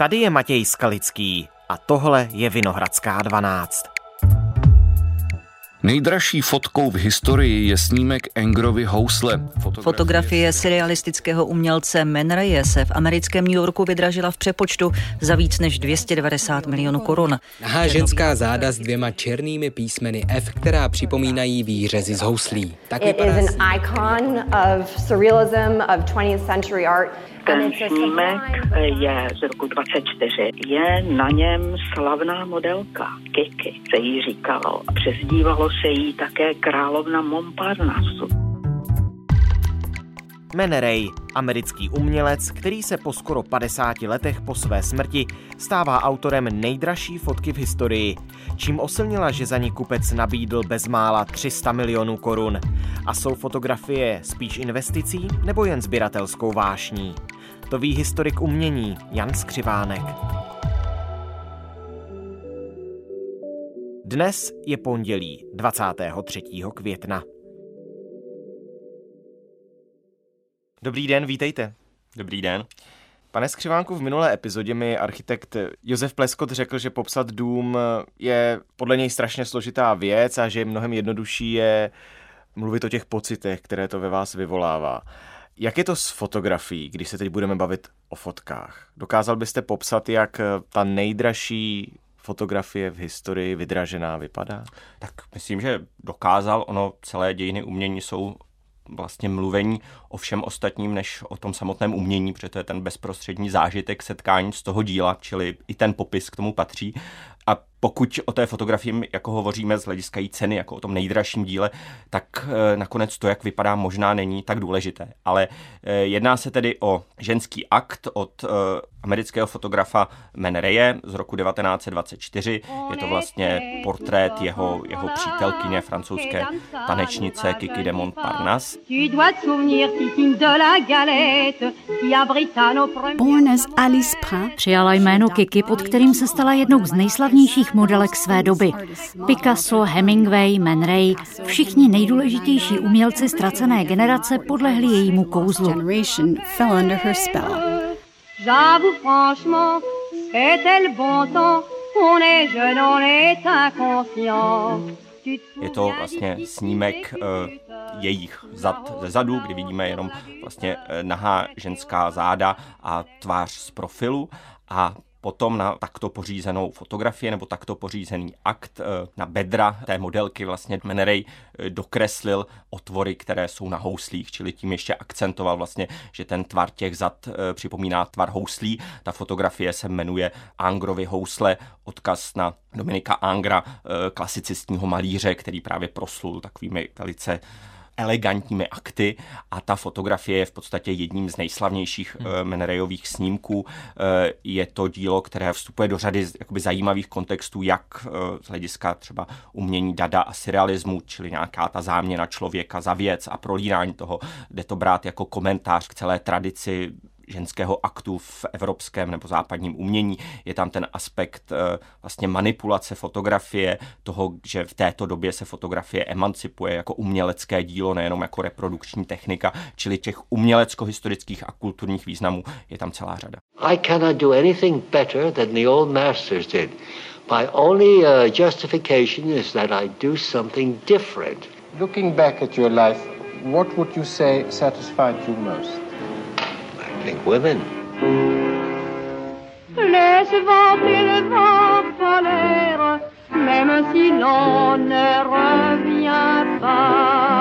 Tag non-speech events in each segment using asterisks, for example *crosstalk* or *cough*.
Tady je Matěj Skalický a tohle je Vinohradská 12. Nejdražší fotkou v historii je snímek Engrovy housle. Fotografie, Fotografie surrealistického umělce Man Raye se v americkém New Yorku vydražila v přepočtu za víc než 290 milionů korun. Nahá ženská záda s dvěma černými písmeny F, která připomínají výřezy z houslí. Tak It is an icon of surrealism of 20th century art. Ten snímek je z roku 24. Je na něm slavná modelka Kiki, se jí říkalo. Přezdívalo se jí také královna Montparnasse. Menerej, americký umělec, který se po skoro 50 letech po své smrti stává autorem nejdražší fotky v historii, čím osilnila, že za ní kupec nabídl bezmála 300 milionů korun. A jsou fotografie spíš investicí nebo jen sběratelskou vášní? To ví historik umění Jan Skřivánek. Dnes je pondělí 23. května. Dobrý den, vítejte. Dobrý den. Pane Skřivánku, v minulé epizodě mi architekt Josef Pleskot řekl, že popsat dům je podle něj strašně složitá věc a že mnohem jednodušší je mluvit o těch pocitech, které to ve vás vyvolává. Jak je to s fotografií, když se teď budeme bavit o fotkách? Dokázal byste popsat, jak ta nejdražší fotografie v historii vydražená vypadá? Tak myslím, že dokázal. Ono celé dějiny umění jsou vlastně mluvení o všem ostatním, než o tom samotném umění, protože to je ten bezprostřední zážitek setkání z toho díla, čili i ten popis k tomu patří. A pokud o té fotografii jako hovoříme z hlediska její ceny, jako o tom nejdražším díle, tak e, nakonec to, jak vypadá, možná není tak důležité. Ale e, jedná se tedy o ženský akt od e, amerického fotografa Man Raye z roku 1924. Je to vlastně portrét jeho, jeho přítelkyně, francouzské tanečnice Kiki de Montparnasse. Přijala jméno Kiki, pod kterým se stala jednou z nejslavnějších modelek své doby. Picasso, Hemingway, Man Ray, všichni nejdůležitější umělci ztracené generace podlehli jejímu kouzlu. J'avoue franchement, est-elle bon temps, on est jeune, on est inconscient. Je to vlastně snímek uh, jejich zad ze zadu, kdy vidíme jenom vlastně uh, nahá ženská záda a tvář z profilu a potom na takto pořízenou fotografii nebo takto pořízený akt eh, na bedra té modelky vlastně Menerej eh, dokreslil otvory, které jsou na houslích, čili tím ještě akcentoval vlastně, že ten tvar těch zad eh, připomíná tvar houslí. Ta fotografie se jmenuje Angrovy housle, odkaz na Dominika Angra, klasicistního malíře, který právě proslul takovými velice elegantními akty a ta fotografie je v podstatě jedním z nejslavnějších hmm. uh, Menerejových snímků. Uh, je to dílo, které vstupuje do řady jakoby zajímavých kontextů, jak uh, z hlediska třeba umění dada a surrealismu, čili nějaká ta záměna člověka za věc a prolínání toho, jde to brát jako komentář k celé tradici ženského aktu v evropském nebo západním umění. Je tam ten aspekt eh, vlastně manipulace fotografie, toho, že v této době se fotografie emancipuje jako umělecké dílo, nejenom jako reprodukční technika, čili těch umělecko-historických a kulturních významů je tam celá řada. I cannot do anything better than the old masters did. My only uh, justification is that I do something different. Looking back at your life, what would you say satisfied you most? Think women. Laisse vanter le vent polaire, même si l'on ne revient pas.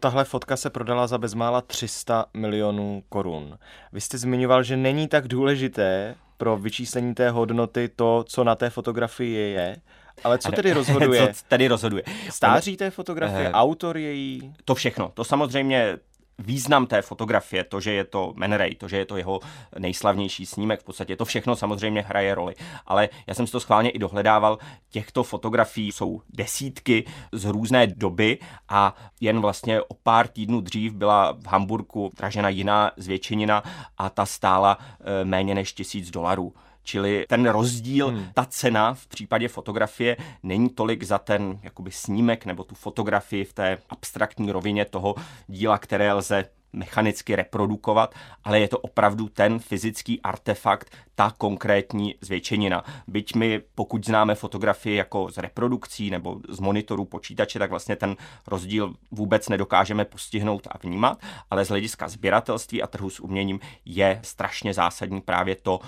Tahle fotka se prodala za bezmála 300 milionů korun. Vy jste zmiňoval, že není tak důležité pro vyčíslení té hodnoty to, co na té fotografii je, ale co tedy rozhoduje? *laughs* co tedy rozhoduje? Stáří té fotografie, uh, autor její? To všechno. To samozřejmě význam té fotografie, to, že je to Man Ray, to, že je to jeho nejslavnější snímek, v podstatě to všechno samozřejmě hraje roli. Ale já jsem si to schválně i dohledával, těchto fotografií jsou desítky z různé doby a jen vlastně o pár týdnů dřív byla v Hamburgu dražena jiná zvětšenina a ta stála eh, méně než tisíc dolarů. Čili ten rozdíl, hmm. ta cena v případě fotografie není tolik za ten jakoby snímek nebo tu fotografii v té abstraktní rovině toho díla, které lze mechanicky reprodukovat, ale je to opravdu ten fyzický artefakt, ta konkrétní zvětšenina. Byť my, pokud známe fotografii jako z reprodukcí nebo z monitorů počítače, tak vlastně ten rozdíl vůbec nedokážeme postihnout a vnímat, ale z hlediska sběratelství a trhu s uměním je strašně zásadní právě to,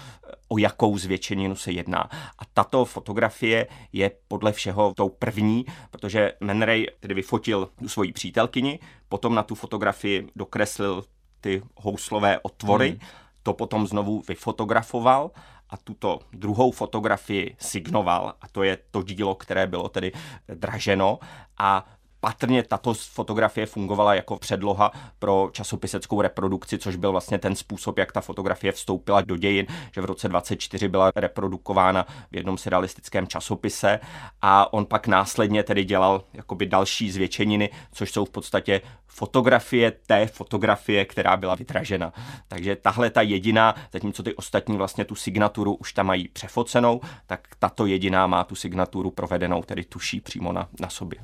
o jakou zvětšeninu se jedná. A tato fotografie je podle všeho tou první, protože Man Ray tedy vyfotil svoji přítelkyni, potom na tu fotografii dokreslil ty houslové otvory, hmm. to potom znovu vyfotografoval a tuto druhou fotografii signoval a to je to dílo, které bylo tedy draženo a patrně tato fotografie fungovala jako předloha pro časopiseckou reprodukci, což byl vlastně ten způsob, jak ta fotografie vstoupila do dějin, že v roce 24 byla reprodukována v jednom surrealistickém časopise a on pak následně tedy dělal jakoby další zvětšeniny, což jsou v podstatě fotografie té fotografie, která byla vytražena. Takže tahle ta jediná, zatímco ty ostatní vlastně tu signaturu už tam mají přefocenou, tak tato jediná má tu signaturu provedenou, tedy tuší přímo na, na sobě.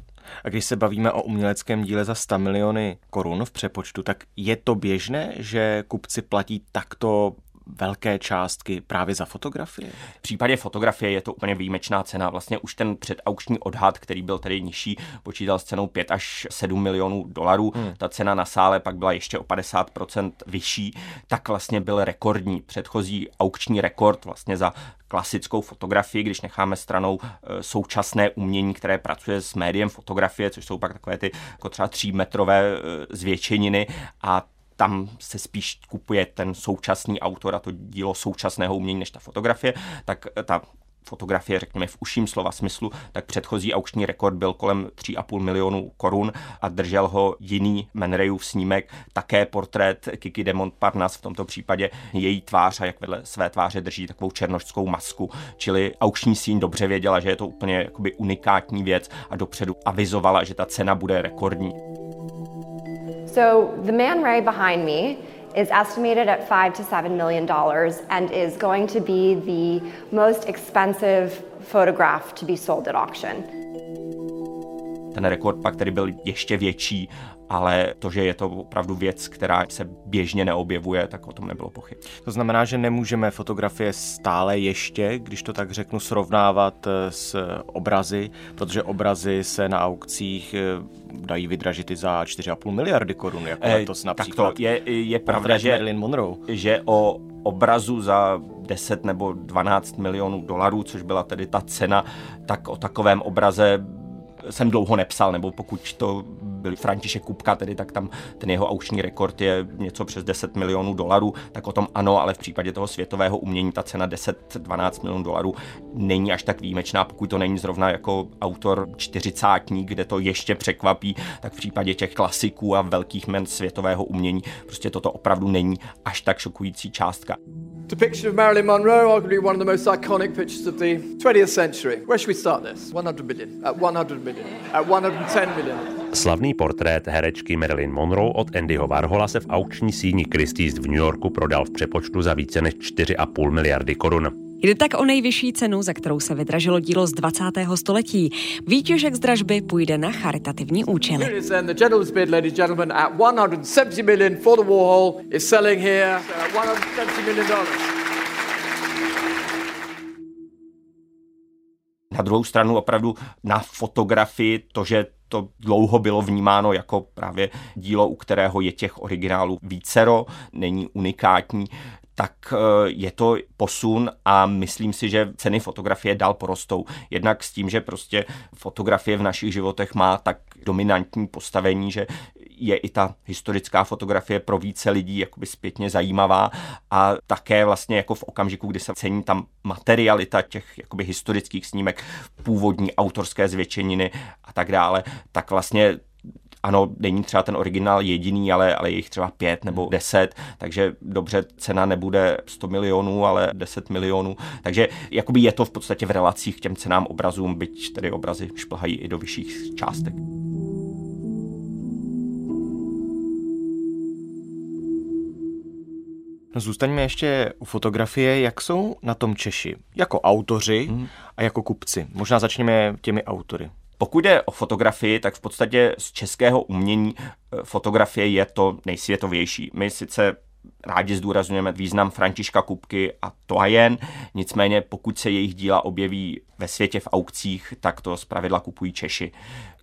A když se bavíme o uměleckém díle za 100 miliony korun v přepočtu, tak je to běžné, že kupci platí takto velké částky právě za fotografie? V případě fotografie je to úplně výjimečná cena. Vlastně už ten předaukční odhad, který byl tedy nižší, počítal s cenou 5 až 7 milionů dolarů. Hmm. Ta cena na sále pak byla ještě o 50% vyšší, tak vlastně byl rekordní. Předchozí aukční rekord vlastně za klasickou fotografii, když necháme stranou e, současné umění, které pracuje s médiem fotografie, což jsou pak takové ty jako třeba třímetrové e, zvětšeniny a tam se spíš kupuje ten současný autor a to dílo současného umění než ta fotografie, tak ta fotografie, řekněme v uším slova smyslu, tak předchozí aukční rekord byl kolem 3,5 milionů korun a držel ho jiný Menrejův snímek, také portrét Kiki de Montparnasse, v tomto případě její tvář a jak vedle své tváře drží takovou černošskou masku, čili aukční síň dobře věděla, že je to úplně jakoby unikátní věc a dopředu avizovala, že ta cena bude rekordní. So the Man Ray behind me is estimated at five to seven million dollars and is going to be the most expensive photograph to be sold at auction. Ten rekord pak tedy byl ještě větší ale to, že je to opravdu věc, která se běžně neobjevuje, tak o tom nebylo pochyb. To znamená, že nemůžeme fotografie stále ještě, když to tak řeknu, srovnávat eh, s obrazy, protože obrazy se na aukcích eh, dají vydražit i za 4,5 miliardy korun, jako eh, letos například. Tak to je, je pravda, že, Marilyn Monroe. že o obrazu za 10 nebo 12 milionů dolarů, což byla tedy ta cena, tak o takovém obraze jsem dlouho nepsal, nebo pokud to byl František Kupka, tedy tak tam ten jeho aukční rekord je něco přes 10 milionů dolarů, tak o tom ano, ale v případě toho světového umění ta cena 10-12 milionů dolarů není až tak výjimečná, pokud to není zrovna jako autor čtyřicátník, kde to ještě překvapí, tak v případě těch klasiků a velkých men světového umění prostě toto opravdu není až tak šokující částka. Depiction of Marilyn Monroe, arguably one of the most iconic pictures of the 20th century. Where should we start this? 100 million, at 100 million, at 110 million. Slavný portrét herečky Marilyn Monroe od Andyho Warhola se v aukční síni Christie's v New Yorku prodal v přepočtu za více než 4,5 miliardy korun. Jde tak o nejvyšší cenu, za kterou se vydražilo dílo z 20. století. Výtěžek z dražby půjde na charitativní účely. Na druhou stranu opravdu na fotografii to, že to dlouho bylo vnímáno jako právě dílo, u kterého je těch originálů vícero, není unikátní, tak eh, je to posun a myslím si, že ceny fotografie dál porostou. Jednak s tím, že prostě fotografie v našich životech má tak dominantní postavení, že je i ta historická fotografie pro více lidí jakoby zpětně zajímavá a také vlastně jako v okamžiku, kdy se cení tam materialita těch jakoby historických snímek, původní autorské zvětšeniny a tak dále, tak vlastně ano, není třeba ten originál jediný, ale, ale je jich třeba pět nebo deset, takže dobře, cena nebude 100 milionů, ale 10 milionů. Takže jakoby je to v podstatě v relacích k těm cenám obrazům, byť tedy obrazy šplhají i do vyšších částek. No zůstaňme ještě u fotografie. Jak jsou na tom Češi? Jako autoři hmm. a jako kupci. Možná začněme těmi autory Pokud jde o fotografii, tak v podstatě z českého umění eh, fotografie je to nejsvětovější. My sice rádi zdůrazňujeme význam Františka Kupky a to a jen, nicméně pokud se jejich díla objeví ve světě v aukcích, tak to zpravidla kupují Češi.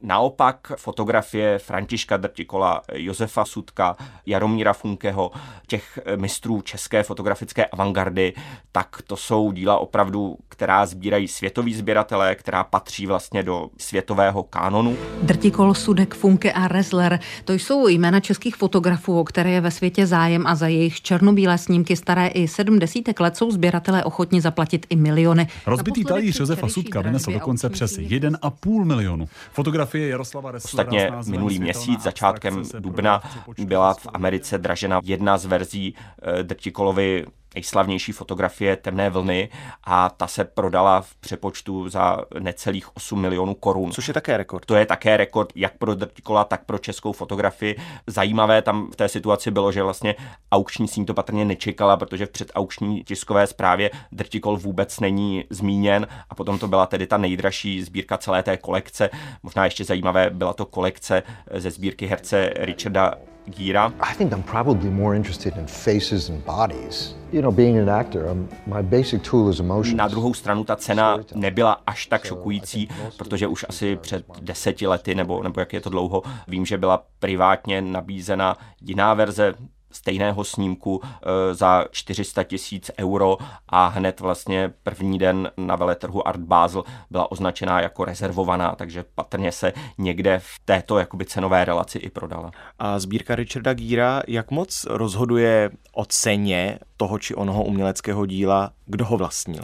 Naopak fotografie Františka Drtikola, Josefa Sudka, Jaromíra Funkeho, těch mistrů české fotografické avantgardy, tak to jsou díla opravdu, která sbírají světoví sběratelé, která patří vlastně do světového kánonu. Drtikol, Sudek, Funke a Resler, to jsou jména českých fotografů, o které je ve světě zájem a za jejich černobílé snímky staré i sedm desítek let jsou sběratelé ochotni zaplatit i miliony. Rozbitý talíř Josefa Sudka vynesl dokonce přes 1,5 milionu. Fotografie Jaroslava Ostatně minulý měsíc, začátkem dubna, byla v Americe dražena jedna z verzí eh, Drtikolovy nejslavnější fotografie Temné vlny a ta se prodala v přepočtu za necelých 8 milionů korun. Což je také rekord. To je také rekord jak pro Drtikola, tak pro českou fotografii. Zajímavé tam v té situaci bylo, že vlastně aukční síň to patrně nečekala, protože v předaukční tiskové zprávě Drtikol vůbec není zmíněn a potom to byla tedy ta nejdražší sbírka celé té kolekce. Možná ještě zajímavé byla to kolekce ze sbírky herce Richarda Gira. I think I'm probably more interested in faces and bodies. You know, being an actor, um, my basic tool is emotions. Na druhou stranu ta cena nebyla až tak šokující, protože už asi před deseti lety, nebo, nebo jak je to dlouho, vím, že byla privátně nabízena jiná verze stejného snímku e, za 400 tisíc euro a hned vlastně první den na veletrhu Art Basel byla označená jako rezervovaná, takže patrně se někde v této jakoby cenové relaci i prodala. A sbírka Richarda Gíra, jak moc rozhoduje o ceně toho či onoho uměleckého díla, kdo ho vlastnil?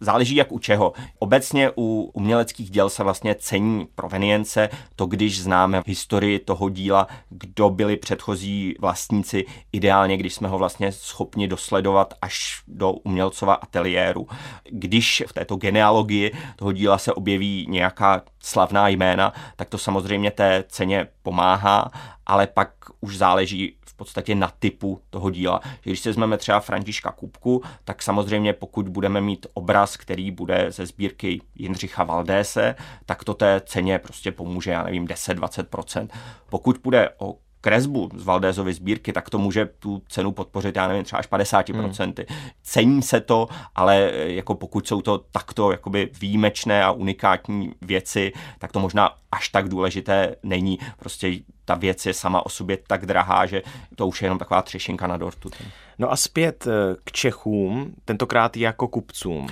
Záleží jak u čeho. Obecně u uměleckých děl se vlastně cení provenience, to když známe historii toho díla, kdo byli předchozí vlastníci, ideálně, když jsme ho vlastně schopni dosledovat až do umělcova ateliéru. Když v této genealogii toho díla se objeví nějaká slavná jména, tak to samozřejmě té ceně pomáhá, ale pak už záleží v podstatě na typu toho díla. Když si vezmeme třeba Františka Kupku, tak samozřejmě pokud budeme mít obraz, který bude ze sbírky Jindřicha Valdése, tak to té ceně prostě pomůže, já nevím, 10-20%. Pokud bude o kresbu z Valdézovy sbírky, tak to může tu cenu podpořit, já nevím, třeba až 50%. Hmm. Cení se to, ale jako pokud jsou to takto jakoby výjimečné a unikátní věci, tak to možná až tak důležité není. Prostě ta věc je sama o sobě tak drahá, že to už je jenom taková třešinka na dortu. No a zpět eh, k Čechům, tentokrát jako kupcům.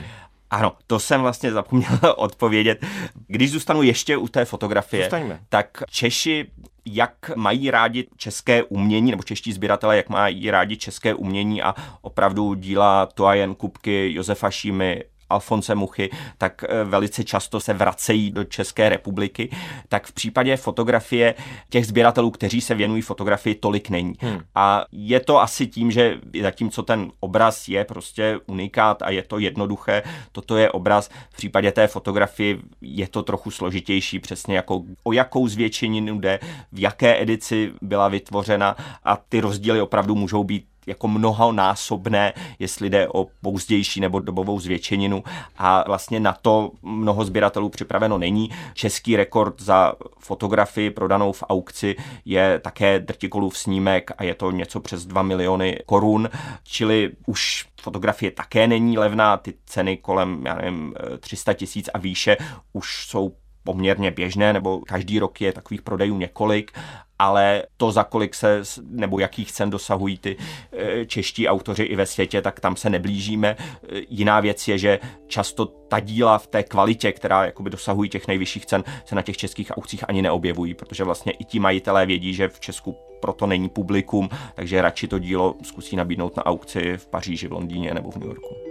Ano, to jsem vlastně zapomněl *laughs* odpovědět. Když zůstanu ještě u té fotografie, Zůstaňme. tak Češi jak mají rádi české umění, nebo čeští sběratelé, jak mají rádi české umění a opravdu díla Toajen Kupky, Josefa Šímy, Alfonse Muchy, tak eh, velice často se vracejí do České republiky, tak v případě fotografie těch sběratelů, kteří se věnují fotografii, tolik není. Hmm. A je to asi tím, že zatímco ten obraz je prostě unikát a je to jednoduché, toto je obraz, v případě té fotografie je to trochu složitější, přesně jako o jakou zvětšeninu jde, v jaké edici byla vytvořena a ty rozdíly opravdu můžou být jako mnohonásobné, jestli jde o pozdější nebo dobovou zvětšeninu a vlastně na to mnoho sběratelů připraveno není. Český rekord za fotografii prodanou v aukci je také drtikolův snímek a je to něco přes 2 miliony korun, čili už fotografie také není levná, ty ceny kolem, já nevím, 300 tisíc a výše už jsou poměrně běžné, nebo každý rok je takových prodejů několik ale to, za kolik se, nebo jakých cen dosahují ty eh, čeští autoři i ve světě, tak tam se neblížíme. Eh, jiná věc je, že často ta díla v té kvalitě, která jakoby dosahují těch nejvyšších cen, se na těch českých aukcích ani neobjevují, protože vlastně i ti majitelé vědí, že v Česku proto není publikum, takže radši to dílo zkusí nabídnout na aukci v Paříži, v Londýně nebo v New Yorku.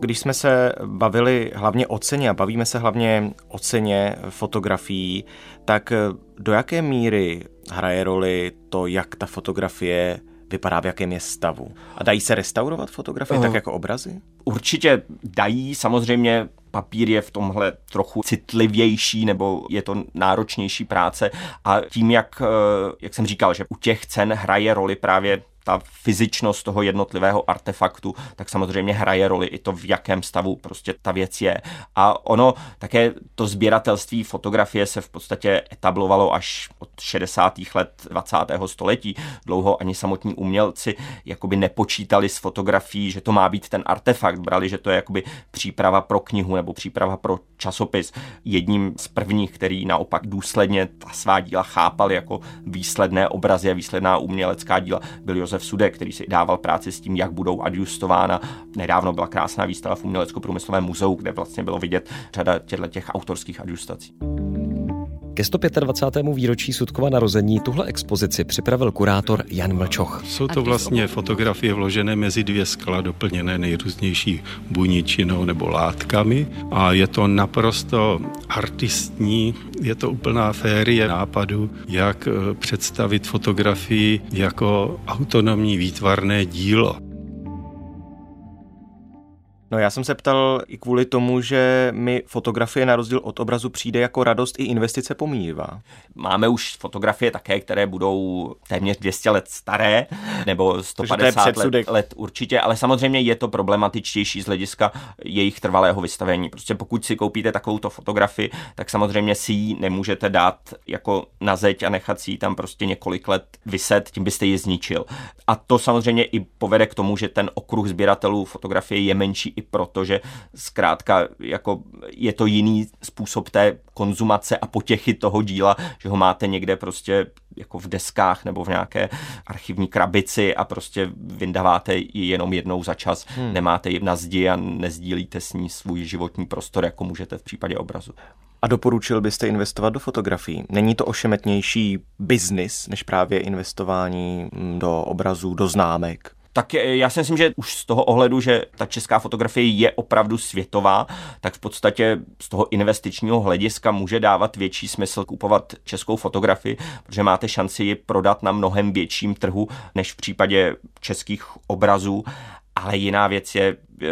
Když jsme se bavili hlavně o ceně a bavíme se hlavně o ceně fotografií, tak do jaké míry hraje roli to, jak ta fotografie vypadá, v jakém je stavu? A dají se restaurovat fotografie uh, tak jako obrazy? Určitě dají, samozřejmě papír je v tomhle trochu citlivější nebo je to náročnější práce a tím, jak, eh, jak jsem říkal, že u těch cen hraje roli právě ta fyzičnost toho jednotlivého artefaktu, tak samozřejmě hraje roli i to, v jakém stavu prostě ta věc je. A ono také to sběratelství fotografie se v podstatě etablovalo až od 60. let 20. století. Dlouho ani samotní umělci jakoby nepočítali s fotografií, že to má být ten artefakt. Brali, že to je jakoby příprava pro knihu nebo příprava pro časopis. Jedním z prvních, který naopak důsledně ta svá díla chápal jako výsledné obrazy a výsledná umělecká díla, byl Josef Sudek, který si dával práci s tím, jak budou adjustována. Nedávno byla krásná výstava v Umělecko-průmyslovém muzeu, kde vlastně bylo vidět řada těchto těch autorských adjustací. Ke 125. výročí Sudkova narození tuhle expozici připravil kurátor Jan Mlčoch. Jsou to vlastně fotografie vložené mezi dvě skla, doplněné nejrůznější buničinou nebo látkami a je to naprosto artistní, je to úplná férie nápadu, jak eh, představit fotografii jako autonomní výtvarné dílo. No já jsem se ptal i kvůli tomu, že mi fotografie na rozdíl od obrazu přijde jako radost i investice pomíjivá. Máme už fotografie také, které budou téměř 200 let staré, nebo 150 let, let určitě, ale samozřejmě je to problematičtější z hlediska jejich trvalého vystavení. Prostě pokud si koupíte takovouto fotografii, tak samozřejmě si ji nemůžete dát jako na zeď a nechat si ji tam prostě několik let vyset, tím byste ji zničil. A to samozřejmě i povede k tomu, že ten okruh sběratelů fotografie je menší i proto, že zkrátka jako je to jiný způsob té konzumace a potěchy toho díla, že ho máte někde prostě jako v deskách nebo v nějaké archivní krabici a prostě vyndáváte ji jenom jednou za čas, hmm. nemáte ji na zdi a nezdílíte s ní svůj životní prostor, jako můžete v případě obrazu. A doporučil byste investovat do fotografií? Není to ošemetnější biznis než právě investování do obrazů, do známek? Tak já si myslím, že už z toho ohledu, že ta česká fotografie je opravdu světová, tak v podstatě z toho investičního hlediska může dávat větší smysl kupovat českou fotografii, protože máte šanci ji prodat na mnohem větším trhu než v případě českých obrazů ale jiná věc je, eh,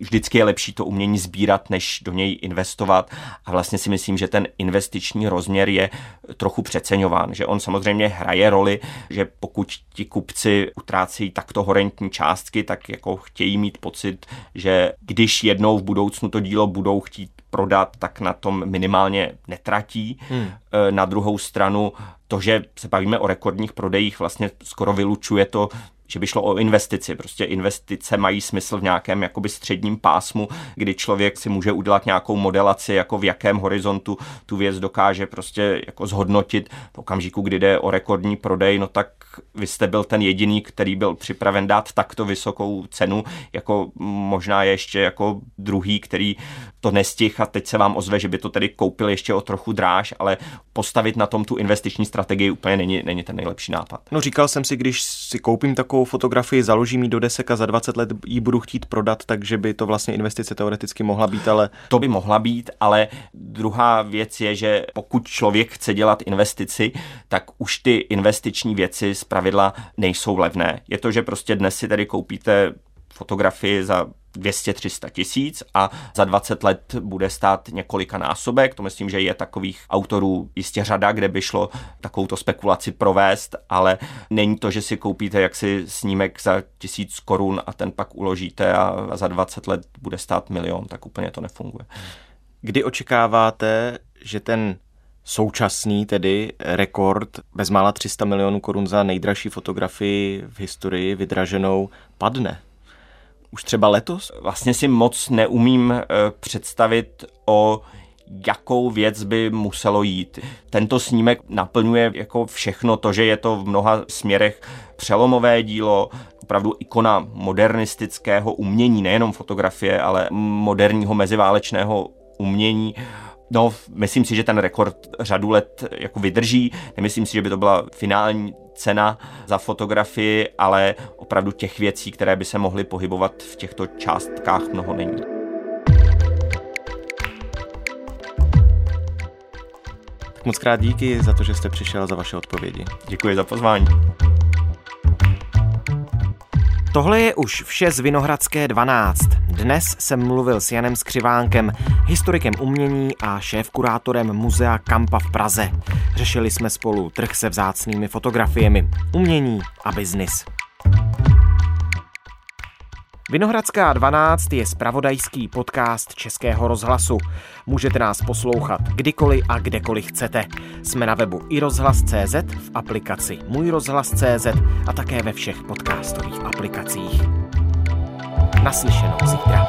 vždycky je lepší to umění sbírat, než do něj investovat a vlastně si myslím, že ten investiční rozměr je trochu přeceňován, že on samozřejmě hraje roli, že pokud ti kupci utrácejí takto horentní částky, tak jako chtějí mít pocit, že když jednou v budoucnu to dílo budou chtít prodat, tak na tom minimálně netratí. Hmm. Eh, na druhou stranu to, že se bavíme o rekordních prodejích, vlastně skoro vylučuje to, že by šlo o investici. Prostě investice mají smysl v nějakém jakoby středním pásmu, kdy člověk si může udělat nějakou modelaci, jako v jakém horizontu tu věc dokáže prostě jako zhodnotit. V okamžiku, kdy jde o rekordní prodej, no tak vy jste byl ten jediný, který byl připraven dát takto vysokou cenu, jako možná ještě jako druhý, který to nestih a teď se vám ozve, že by to tedy koupil ještě o trochu dráž, ale postavit na tom tu investiční strategii úplně není, není ten nejlepší nápad. No říkal jsem si, když si koupím takovou fotografii, založím ji do desek a za 20 let ji budu chtít prodat, takže by to vlastně investice teoreticky mohla být, ale... To by mohla být, ale druhá věc je, že pokud člověk chce dělat investici, tak už ty investiční věci z pravidla nejsou levné. Je to, že prostě dnes si tady koupíte fotografii za 200-300 tisíc a za 20 let bude stát několika násobek. To myslím, že je takových autorů jistě řada, kde by šlo takovouto spekulaci provést, ale není to, že si koupíte jaksi snímek za tisíc korun a ten pak uložíte a za 20 let bude stát milion, tak úplně to nefunguje. Kdy očekáváte, že ten současný tedy rekord bezmála 300 milionů korun za nejdražší fotografii v historii vydraženou padne? Už třeba letos? Vlastně si moc neumím eh, představit o jakou věc by muselo jít. Tento snímek naplňuje jako všechno to, že je to v mnoha směrech přelomové dílo, opravdu ikona modernistického umění, nejenom fotografie, ale moderního meziválečného umění. No, myslím si, že ten rekord řadu let jako vydrží. Nemyslím si, že by to byla finální cena za fotografii, ale opravdu těch věcí, které by se mohly pohybovat v těchto částkách, mnoho není. Tak moc krát díky za to, že jste přišel za vaše odpovědi. Děkuji za pozvání. Tohle je už vše z Vinohradské 12. Dnes jsem mluvil s Janem Skřivánkem, historikem umění a šéf-kurátorem muzea Kampa v Praze. Řešili jsme spolu trh se vzácnými fotografiemi, umění a biznis. Vinohradská 12 je spravodajský podcast Českého rozhlasu. Můžete nás poslouchat kdykoliv a kdekoliv chcete. Jsme na webu i rozhlas.cz, v aplikaci Můj rozhlas.cz a také ve všech podcastových aplikacích. Naslyšenou zítra.